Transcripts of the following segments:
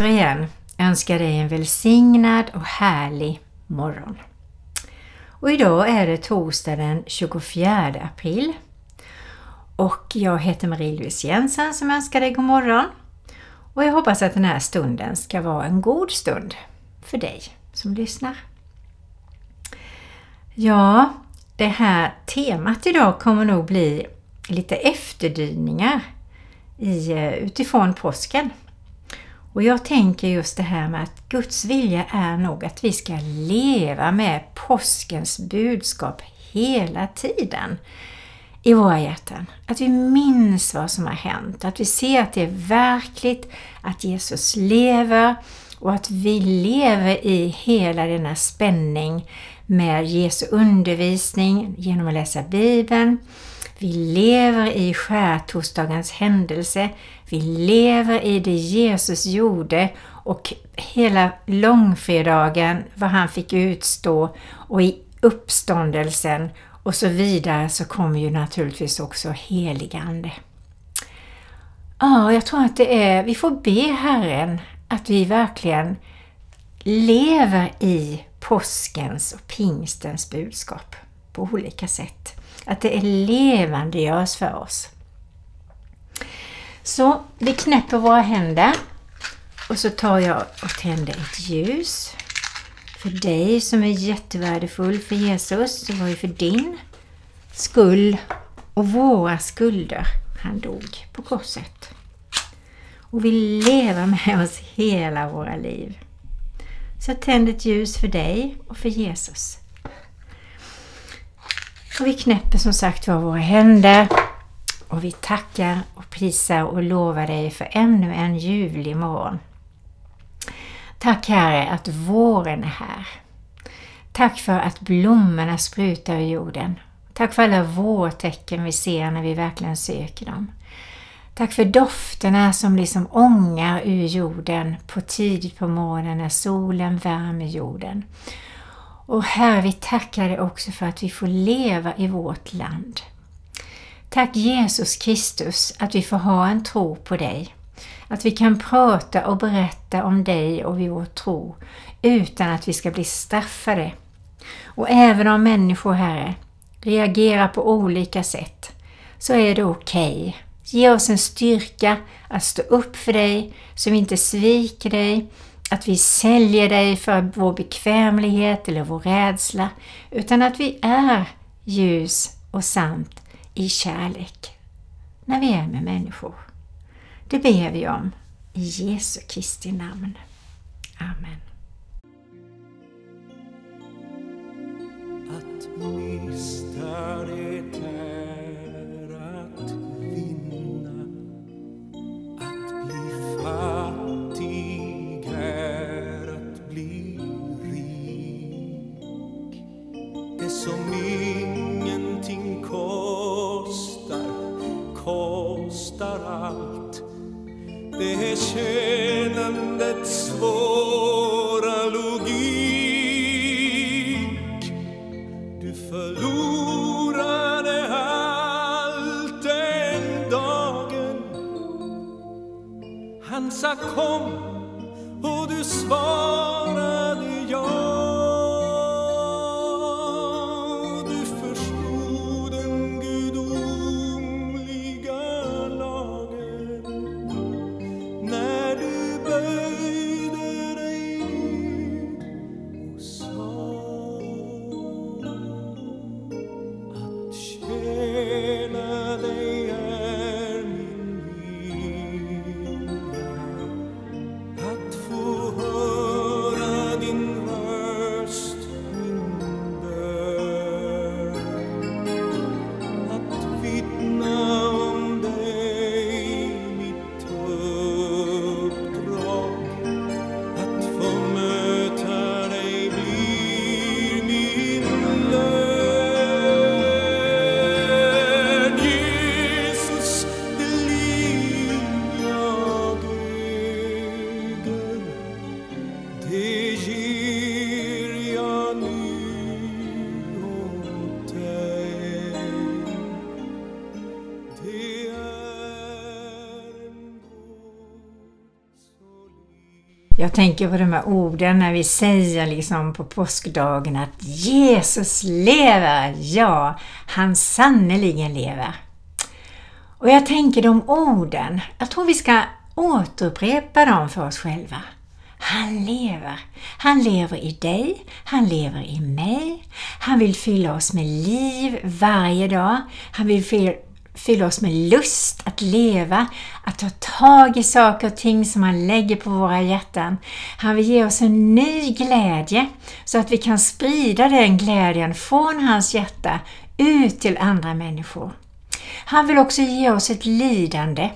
återigen önska dig en välsignad och härlig morgon. Och idag är det torsdag den 24 april och jag heter Marie-Louise Jensen som önskar dig god morgon. Och jag hoppas att den här stunden ska vara en god stund för dig som lyssnar. Ja, det här temat idag kommer nog bli lite efterdyningar i, eh, utifrån påsken. Och jag tänker just det här med att Guds vilja är nog att vi ska leva med påskens budskap hela tiden i våra hjärtan. Att vi minns vad som har hänt, att vi ser att det är verkligt, att Jesus lever och att vi lever i hela denna spänning med Jesu undervisning genom att läsa Bibeln. Vi lever i skärtorsdagens händelse. Vi lever i det Jesus gjorde och hela långfredagen, vad han fick utstå och i uppståndelsen och så vidare så kommer ju naturligtvis också heligande. Ja, jag tror att det är, vi får be Herren att vi verkligen lever i påskens och pingstens budskap på olika sätt. Att det är levandegörs för oss. Så vi knäpper våra händer och så tar jag och tänder ett ljus för dig som är jättevärdefull för Jesus. Det var ju för din skull och våra skulder han dog på korset. Och vill leva med oss hela våra liv. Så tänd ett ljus för dig och för Jesus. Och vi knäpper som sagt var våra händer och vi tackar och prisar och lovar dig för ännu en ljuvlig morgon. Tack Herre att våren är här. Tack för att blommorna sprutar ur jorden. Tack för alla vårtecken vi ser när vi verkligen söker dem. Tack för dofterna som liksom ångar ur jorden på tidigt på morgonen när solen värmer jorden. Och Herre, vi tackar dig också för att vi får leva i vårt land. Tack Jesus Kristus att vi får ha en tro på dig. Att vi kan prata och berätta om dig och vår tro utan att vi ska bli straffade. Och även om människor, Herre, reagerar på olika sätt så är det okej. Okay. Ge oss en styrka att stå upp för dig, så vi inte sviker dig, att vi säljer dig för vår bekvämlighet eller vår rädsla, utan att vi är ljus och sant i kärlek när vi är med människor. Det ber vi om i Jesu Kristi namn. Amen. Att mista det är att vinna Att bli fattig är att bli rik Det som är Det är tjänandets svåra Jag tänker på de här orden när vi säger liksom på påskdagen att Jesus lever. Ja, han sannerligen lever. Och jag tänker de orden, jag tror vi ska återupprepa dem för oss själva. Han lever. Han lever i dig, han lever i mig. Han vill fylla oss med liv varje dag. Han vill fylla oss med lust att leva, att ta tag i saker och ting som han lägger på våra hjärtan. Han vill ge oss en ny glädje så att vi kan sprida den glädjen från hans hjärta ut till andra människor. Han vill också ge oss ett lidande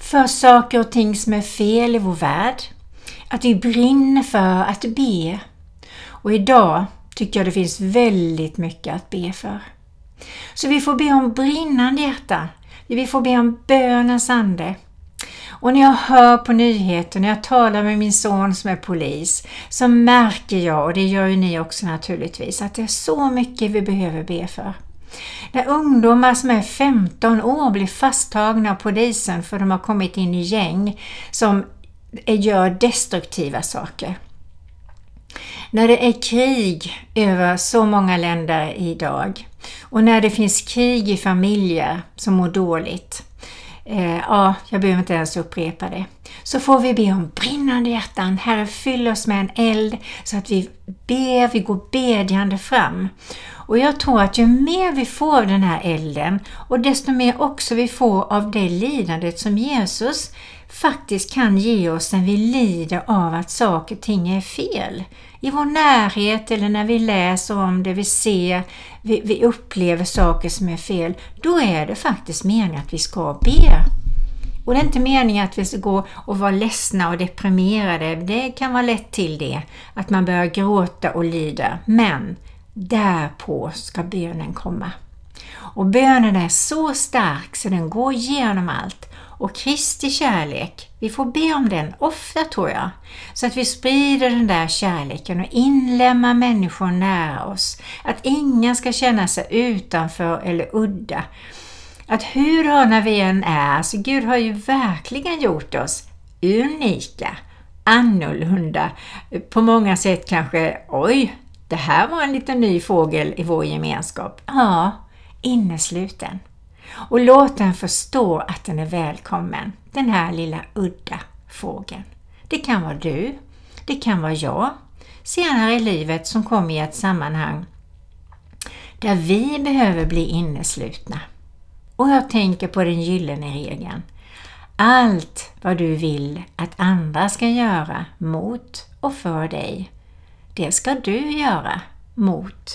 för saker och ting som är fel i vår värld. Att vi brinner för att be. Och idag tycker jag det finns väldigt mycket att be för. Så vi får be om brinnande hjärta. Vi får be om bönens ande. Och när jag hör på nyheter, när jag talar med min son som är polis, så märker jag, och det gör ju ni också naturligtvis, att det är så mycket vi behöver be för. När ungdomar som är 15 år blir fasttagna av polisen för de har kommit in i gäng som gör destruktiva saker. När det är krig över så många länder idag och när det finns krig i familjer som mår dåligt, eh, ja, jag behöver inte ens upprepa det, så får vi be om brinnande hjärtan. Herre, fyll oss med en eld så att vi ber, vi går bedjande fram. Och jag tror att ju mer vi får av den här elden och desto mer också vi får av det lidandet som Jesus faktiskt kan ge oss när vi lider av att saker och ting är fel. I vår närhet eller när vi läser om det, vi ser, vi, vi upplever saker som är fel. Då är det faktiskt meningen att vi ska be. Och det är inte meningen att vi ska gå och vara ledsna och deprimerade. Det kan vara lätt till det, att man börjar gråta och lida. Men därpå ska bönen komma. Och bönen är så stark så den går igenom allt. Och Kristi kärlek, vi får be om den ofta tror jag, så att vi sprider den där kärleken och inlämnar människor nära oss. Att ingen ska känna sig utanför eller udda. Att hur hörna vi än är, så Gud har ju verkligen gjort oss unika, annorlunda, på många sätt kanske, oj, det här var en liten ny fågel i vår gemenskap. Ja, innesluten. Och låt den förstå att den är välkommen, den här lilla udda fågeln. Det kan vara du, det kan vara jag, senare i livet som kommer i ett sammanhang där vi behöver bli inneslutna. Och jag tänker på den gyllene regeln. Allt vad du vill att andra ska göra mot och för dig, det ska du göra mot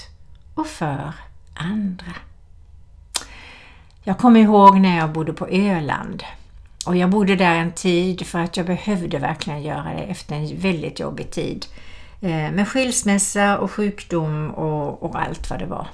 och för andra. Jag kommer ihåg när jag bodde på Öland. Och jag bodde där en tid för att jag behövde verkligen göra det efter en väldigt jobbig tid. Eh, med skilsmässa och sjukdom och, och allt vad det var.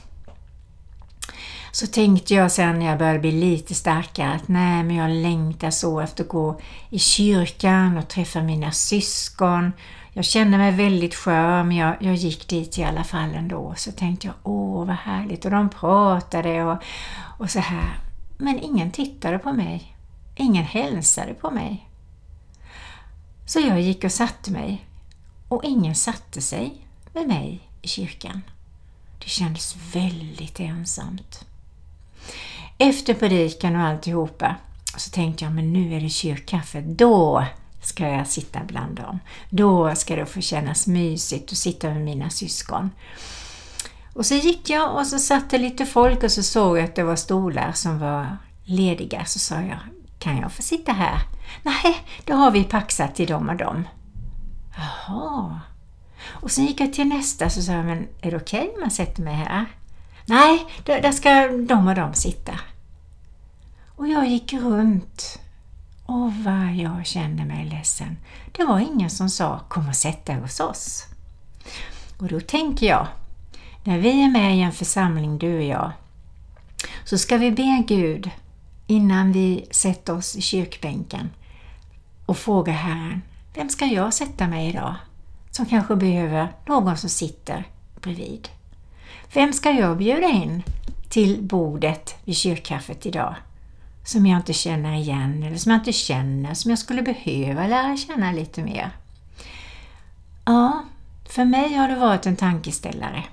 Så tänkte jag sen när jag började bli lite starkare att nej men jag längtar så efter att gå i kyrkan och träffa mina syskon jag kände mig väldigt skör men jag, jag gick dit i alla fall ändå. Så tänkte jag, åh vad härligt. Och de pratade och, och så här. Men ingen tittade på mig. Ingen hälsade på mig. Så jag gick och satte mig. Och ingen satte sig med mig i kyrkan. Det kändes väldigt ensamt. Efter predikan och alltihopa så tänkte jag, men nu är det kyrkkaffe. Då ska jag sitta bland dem. Då ska det få kännas mysigt att sitta med mina syskon. Och så gick jag och så satt det lite folk och så såg jag att det var stolar som var lediga. Så sa jag, kan jag få sitta här? Nej, då har vi paxat till dem och dem. Jaha. Och sen gick jag till nästa så sa jag, men är det okej okay om jag sätter mig här? Nej, där ska de och de sitta. Och jag gick runt och vad jag kände mig ledsen. Det var ingen som sa kom och sätt dig hos oss. Och då tänker jag, när vi är med i en församling, du och jag, så ska vi be Gud innan vi sätter oss i kyrkbänken och fråga Herren, vem ska jag sätta mig idag? Som kanske behöver någon som sitter bredvid. Vem ska jag bjuda in till bordet vid kyrkkaffet idag? Som jag inte känner igen eller som jag inte känner, som jag skulle behöva lära känna lite mer. Ja, för mig har det varit en tankeställare.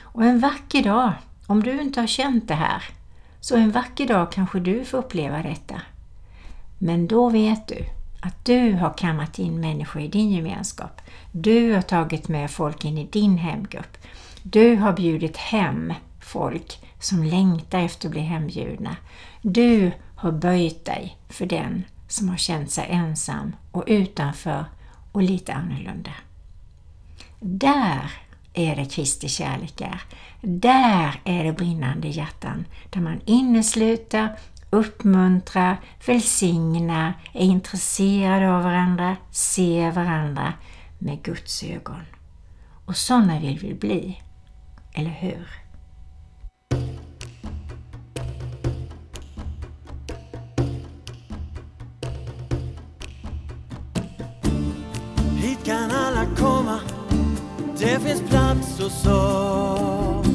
Och en vacker dag, om du inte har känt det här, så en vacker dag kanske du får uppleva detta. Men då vet du att du har kammat in människor i din gemenskap. Du har tagit med folk in i din hemgrupp. Du har bjudit hem folk som längtar efter att bli hembjudna. Du har böjt dig för den som har känt sig ensam och utanför och lite annorlunda. Där är det Kristi kärlek är. Där är det brinnande hjärtan, där man innesluter, uppmuntrar, välsignar, är intresserad av varandra, ser varandra med Guds ögon. Och sådana vill vi bli, eller hur? Kan alla komma, det finns plats hos oss.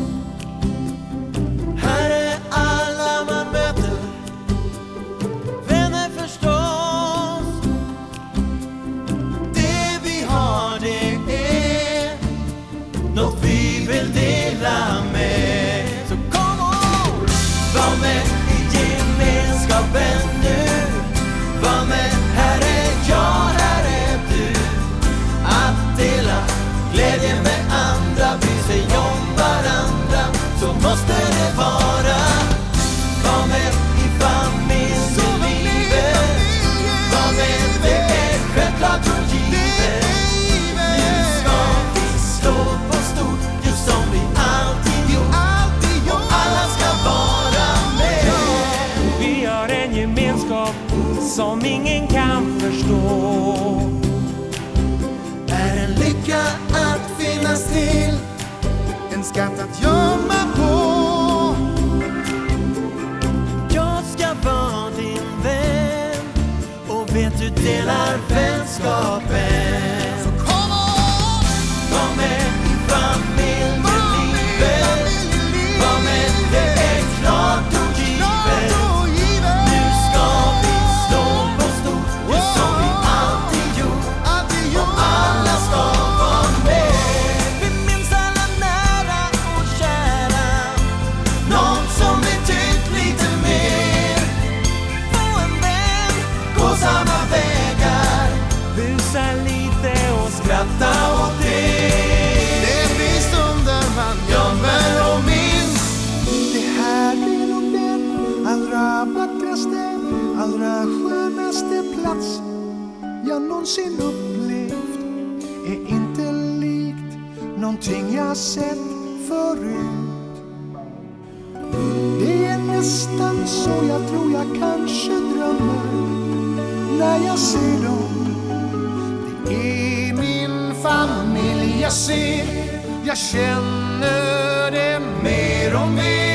Någonsin upplevt. Är inte likt någonting jag sett förut. Det är nästan så jag tror jag kanske drömmer när jag ser dem. Det är min familj jag ser, jag känner det mer och mer.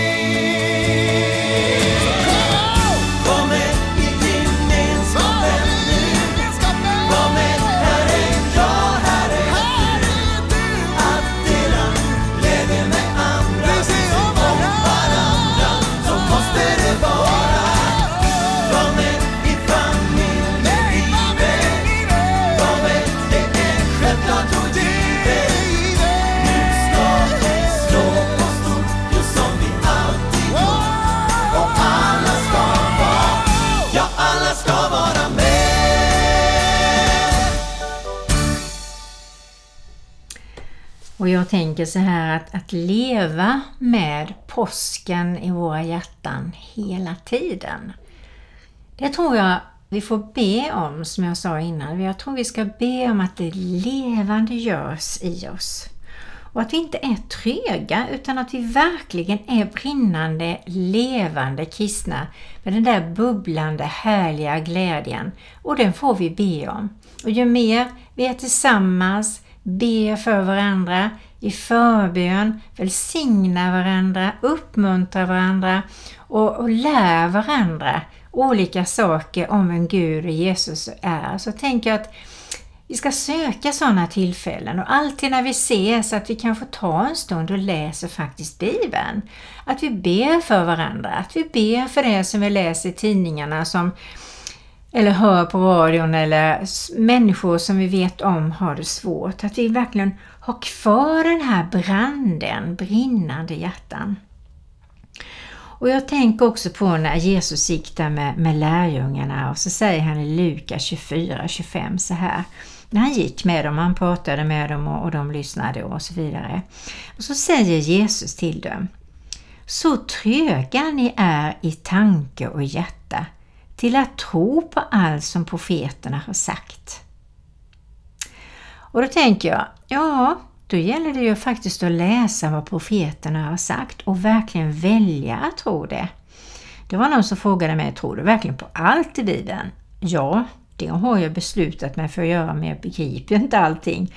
Och jag tänker så här att, att leva med påsken i våra hjärtan hela tiden. Det tror jag vi får be om, som jag sa innan. Jag tror vi ska be om att det levande görs i oss. Och att vi inte är tröga utan att vi verkligen är brinnande, levande kristna med den där bubblande, härliga glädjen. Och den får vi be om. Och ju mer vi är tillsammans, ber för varandra, i förbön, välsignar varandra, uppmuntrar varandra. Och, och lär varandra olika saker om vem Gud och Jesus är. Så tänker jag att vi ska söka sådana tillfällen. Och alltid när vi ses att vi kan få ta en stund och läser faktiskt Bibeln. Att vi ber för varandra, att vi ber för det som vi läser i tidningarna som eller hör på radion eller människor som vi vet om har det svårt. Att vi verkligen har kvar den här branden, brinnande hjärtan. Och jag tänker också på när Jesus gick där med, med lärjungarna och så säger han i Lukas 24-25 så här. När han gick med dem, han pratade med dem och, och de lyssnade och så vidare. Och så säger Jesus till dem. Så tröga ni är i tanke och hjärta till att tro på allt som profeterna har sagt. Och då tänker jag, ja, då gäller det ju faktiskt att läsa vad profeterna har sagt och verkligen välja att tro det. Det var någon som frågade mig, tror du verkligen på allt i Bibeln? Ja, det har jag beslutat mig för att göra, men jag begriper inte allting.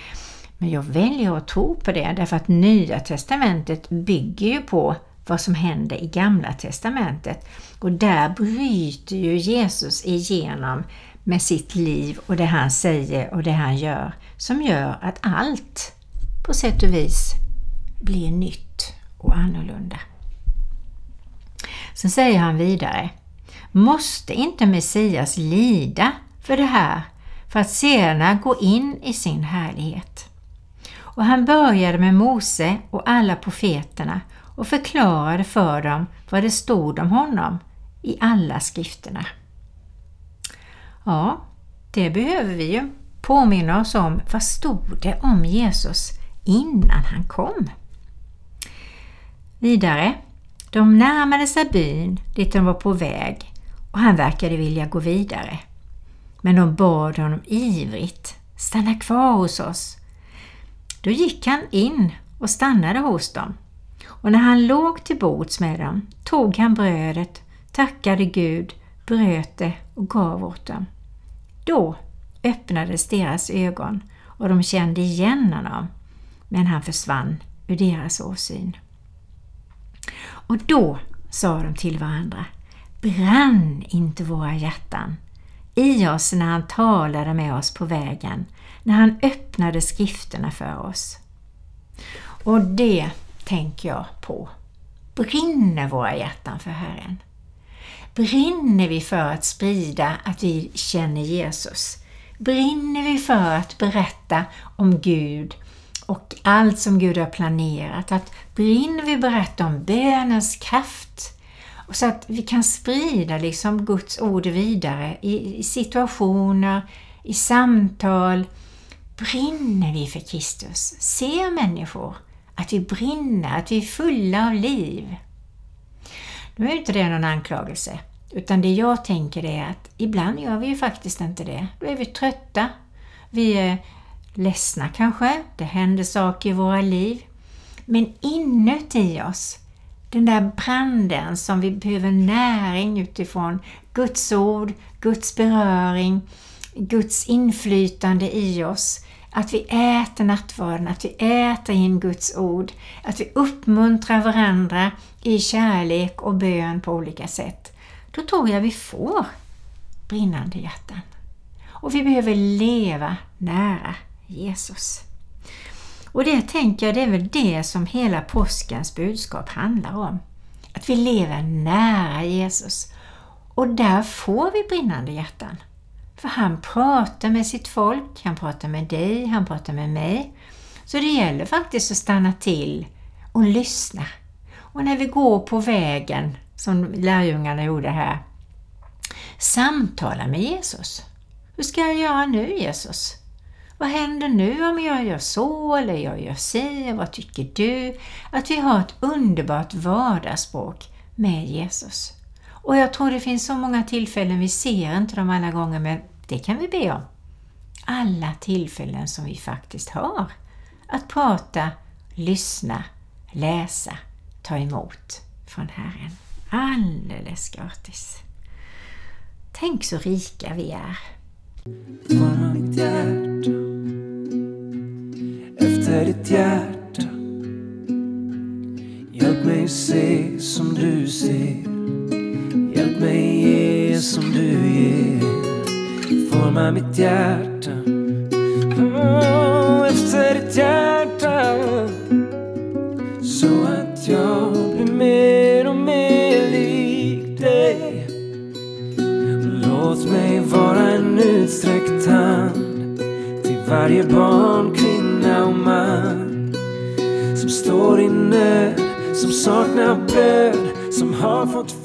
Men jag väljer att tro på det därför att Nya Testamentet bygger ju på vad som händer i Gamla Testamentet. Och där bryter ju Jesus igenom med sitt liv och det han säger och det han gör som gör att allt på sätt och vis blir nytt och annorlunda. Sen säger han vidare Måste inte Messias lida för det här för att senare gå in i sin härlighet? Och han började med Mose och alla profeterna och förklarade för dem vad det stod om honom i alla skrifterna. Ja, det behöver vi ju påminna oss om. Vad stod det om Jesus innan han kom? Vidare. De närmade sig byn dit de var på väg och han verkade vilja gå vidare. Men de bad honom ivrigt, stanna kvar hos oss. Då gick han in och stannade hos dem. Och när han låg till bords med dem tog han brödet, tackade Gud, bröt det och gav åt dem. Då öppnades deras ögon och de kände igen honom, men han försvann ur deras åsyn. Och då sa de till varandra, brann inte våra hjärtan i oss när han talade med oss på vägen, när han öppnade skrifterna för oss. Och det tänker jag på. Brinner våra hjärtan för Herren? Brinner vi för att sprida att vi känner Jesus? Brinner vi för att berätta om Gud och allt som Gud har planerat? Att brinner vi berätta om bönens kraft? Och så att vi kan sprida liksom Guds ord vidare i, i situationer, i samtal. Brinner vi för Kristus? Ser människor att vi brinner, att vi är fulla av liv? Nu är inte det någon anklagelse, utan det jag tänker är att ibland gör vi ju faktiskt inte det. Då är vi trötta, vi är ledsna kanske, det händer saker i våra liv. Men inuti oss, den där branden som vi behöver näring utifrån Guds ord, Guds beröring, Guds inflytande i oss. Att vi äter nattvarden, att vi äter in Guds ord, att vi uppmuntrar varandra i kärlek och bön på olika sätt. Då tror jag vi får brinnande hjärtan. Och vi behöver leva nära Jesus. Och det tänker jag, det är väl det som hela påskens budskap handlar om. Att vi lever nära Jesus. Och där får vi brinnande hjärtan. För han pratar med sitt folk, han pratar med dig, han pratar med mig. Så det gäller faktiskt att stanna till och lyssna. Och när vi går på vägen, som lärjungarna gjorde här, samtala med Jesus. Hur ska jag göra nu Jesus? Vad händer nu om jag gör så eller jag gör si? Vad tycker du? Att vi har ett underbart vardagsspråk med Jesus. Och jag tror det finns så många tillfällen, vi ser inte dem alla gånger, men det kan vi be om. Alla tillfällen som vi faktiskt har. Att prata, lyssna, läsa, ta emot från Herren. Alldeles gratis. Tänk så rika vi är. Forma mitt hjärta efter ditt hjärta Hjälp mig se som du ser Hjälp mig ge som du ger. Forma mitt hjärta. Oh, efter ditt hjärta. Så att jag blir mer och mer lik dig. Låt mig vara en utsträckt hand till varje barn, kvinna och man som står i nöd, som saknar bröd, som har fått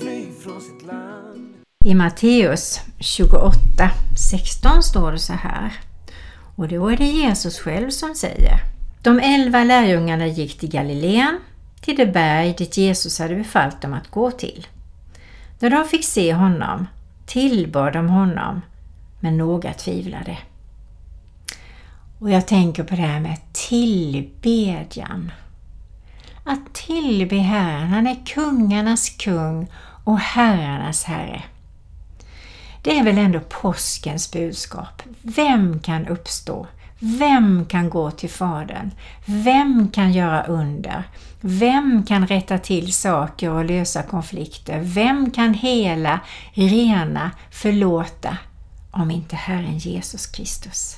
i Matteus 28, 16 står det så här. Och då är det Jesus själv som säger. De elva lärjungarna gick till Galileen, till det berg dit Jesus hade befallt dem att gå till. När de fick se honom tillbad de honom, men några tvivlade. Och jag tänker på det här med tillbedjan. Att tillbe Herren, han är kungarnas kung och herrarnas herre. Det är väl ändå påskens budskap. Vem kan uppstå? Vem kan gå till Fadern? Vem kan göra under? Vem kan rätta till saker och lösa konflikter? Vem kan hela, rena, förlåta om inte Herren Jesus Kristus?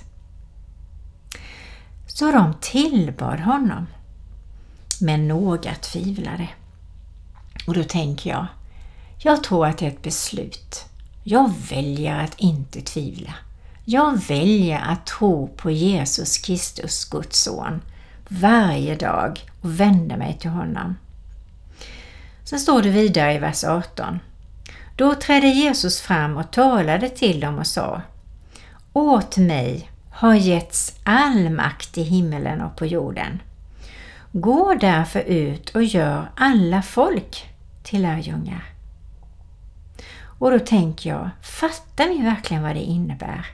Så de tillbad honom. Men några tvivlade. Och då tänker jag, jag tror att det är ett beslut. Jag väljer att inte tvivla. Jag väljer att tro på Jesus Kristus, Guds son, varje dag och vända mig till honom. Sen står det vidare i vers 18. Då trädde Jesus fram och talade till dem och sa Åt mig har getts all makt i himmelen och på jorden. Gå därför ut och gör alla folk till lärjungar. Och då tänker jag, fattar ni verkligen vad det innebär?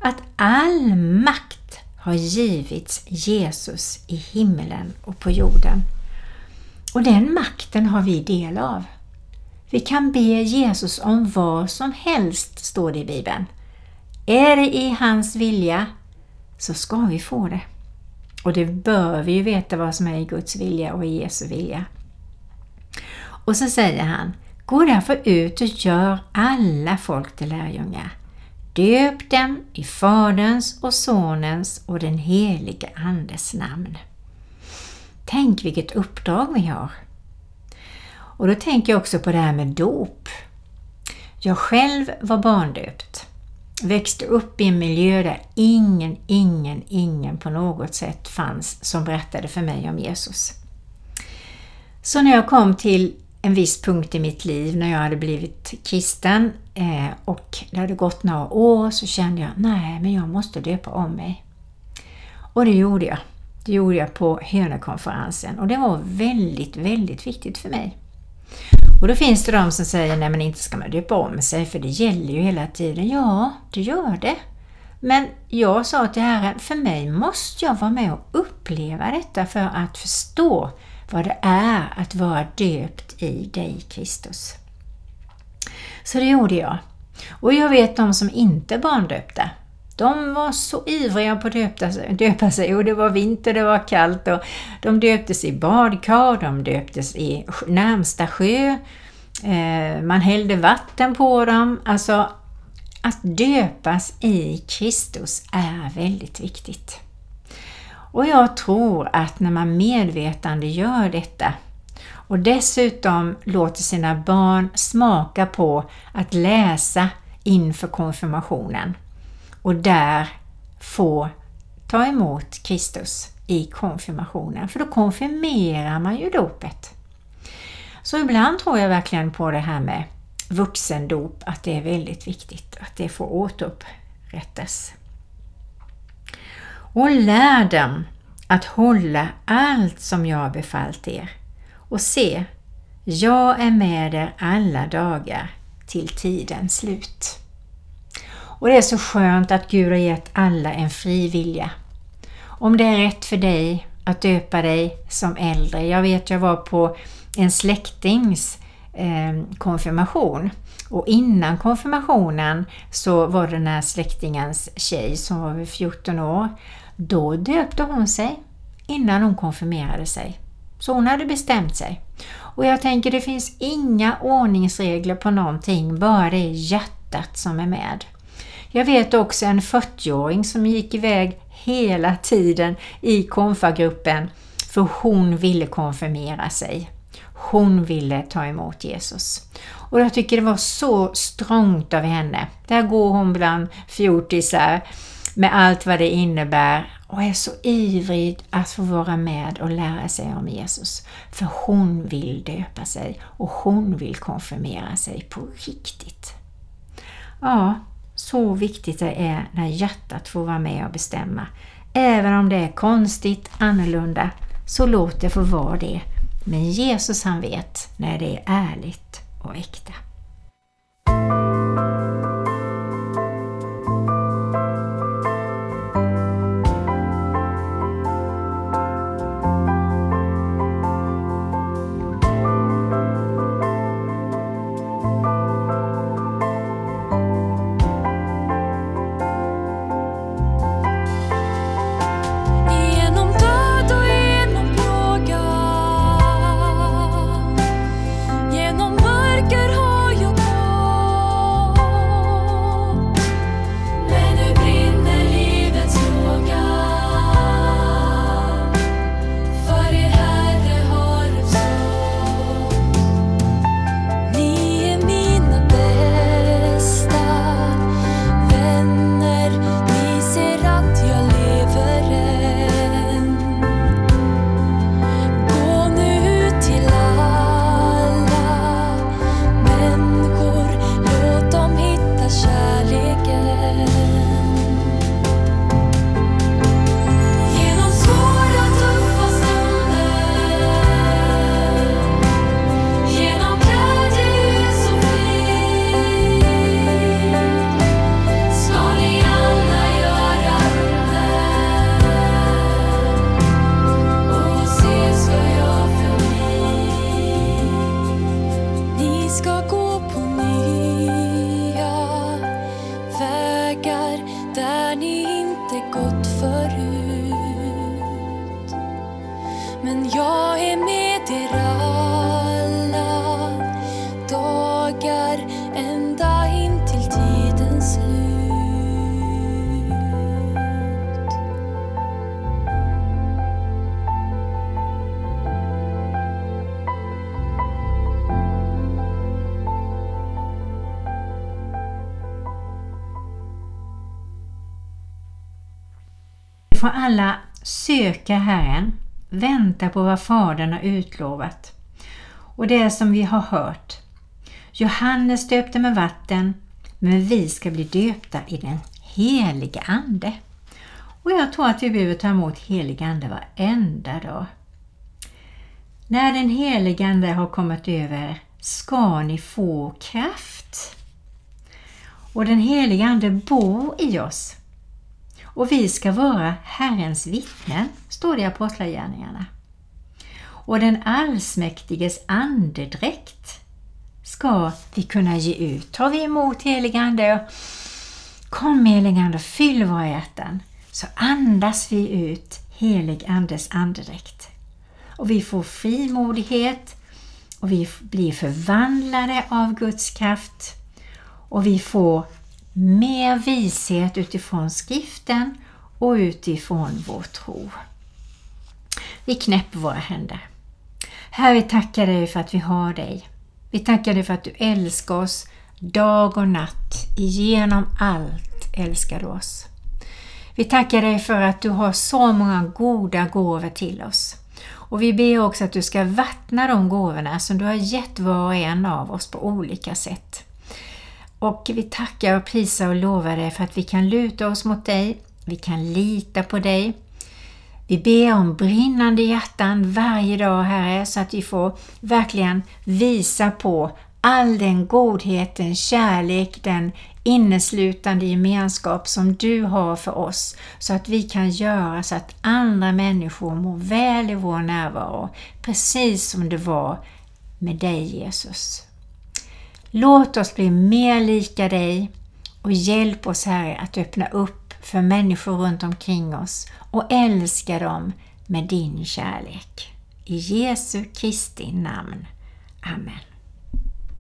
Att all makt har givits Jesus i himlen och på jorden. Och den makten har vi del av. Vi kan be Jesus om vad som helst, står det i Bibeln. Är det i hans vilja så ska vi få det. Och det bör vi ju veta vad som är i Guds vilja och i Jesu vilja. Och så säger han, gå därför ut och gör alla folk till lärjungar. Döp dem i Faderns och Sonens och den helige Andes namn. Tänk vilket uppdrag vi har! Och då tänker jag också på det här med dop. Jag själv var barndöpt. Växte upp i en miljö där ingen, ingen, ingen på något sätt fanns som berättade för mig om Jesus. Så när jag kom till en viss punkt i mitt liv när jag hade blivit kristen eh, och det hade gått några år så kände jag nej, men jag måste döpa om mig. Och det gjorde jag. Det gjorde jag på Hönökonferensen och det var väldigt, väldigt viktigt för mig. Och då finns det de som säger nej men inte ska man döpa om sig för det gäller ju hela tiden. Ja, det gör det. Men jag sa till Herren, för mig måste jag vara med och uppleva detta för att förstå vad det är att vara döpt i dig Kristus. Så det gjorde jag. Och jag vet de som inte barndöpte. barndöpta. De var så ivriga på att döpa sig, döpa sig och det var vinter, det var kallt och de döptes i badkar, de döptes i närmsta sjö, eh, man hällde vatten på dem. Alltså, att döpas i Kristus är väldigt viktigt. Och jag tror att när man medvetande gör detta och dessutom låter sina barn smaka på att läsa inför konfirmationen och där få ta emot Kristus i konfirmationen, för då konfirmerar man ju dopet. Så ibland tror jag verkligen på det här med vuxendop, att det är väldigt viktigt att det får återupprättas och lär dem att hålla allt som jag har befallt er. Och se, jag är med er alla dagar till tidens slut. Och det är så skönt att Gud har gett alla en fri vilja. Om det är rätt för dig att döpa dig som äldre. Jag vet, jag var på en släktings eh, konfirmation och innan konfirmationen så var det den här släktingens tjej som var 14 år då döpte hon sig innan hon konfirmerade sig. Så hon hade bestämt sig. Och jag tänker det finns inga ordningsregler på någonting, bara det är hjärtat som är med. Jag vet också en 40-åring som gick iväg hela tiden i konfagruppen för hon ville konfirmera sig. hon ville ta emot Jesus. Och jag tycker det var så strångt av henne. Där går hon bland fjortisar med allt vad det innebär och är så ivrig att få vara med och lära sig om Jesus. För hon vill döpa sig och hon vill konfirmera sig på riktigt. Ja, så viktigt det är när hjärtat får vara med och bestämma. Även om det är konstigt, annorlunda, så låt det få vara det. Men Jesus han vet när det är ärligt och äkta. Alla söka Herren, vänta på vad Fadern har utlovat. Och det som vi har hört. Johannes döpte med vatten, men vi ska bli döpta i den helige Ande. Och jag tror att vi behöver ta emot helig Ande varenda dag. När den helige Ande har kommit över ska ni få kraft. Och den helige Ande bor i oss. Och vi ska vara Herrens vittnen, står det i Apostlagärningarna. Och den allsmäktiges andedräkt ska vi kunna ge ut. Tar vi emot helig Ande och Kom helig Ande, fyll våra hjärtan. Så andas vi ut helig Andes andedräkt. Och vi får frimodighet och vi blir förvandlade av Guds kraft och vi får mer vishet utifrån skriften och utifrån vår tro. Vi knäpper våra händer. Herre, vi tackar dig för att vi har dig. Vi tackar dig för att du älskar oss dag och natt. Genom allt älskar du oss. Vi tackar dig för att du har så många goda gåvor till oss. Och vi ber också att du ska vattna de gåvorna som du har gett var och en av oss på olika sätt. Och vi tackar och prisar och lovar dig för att vi kan luta oss mot dig, vi kan lita på dig. Vi ber om brinnande hjärtan varje dag Herre så att vi får verkligen visa på all den godhet, den kärlek, den inneslutande gemenskap som du har för oss så att vi kan göra så att andra människor mår väl i vår närvaro precis som det var med dig Jesus. Låt oss bli mer lika dig och hjälp oss Herre att öppna upp för människor runt omkring oss och älska dem med din kärlek. I Jesu Kristi namn. Amen.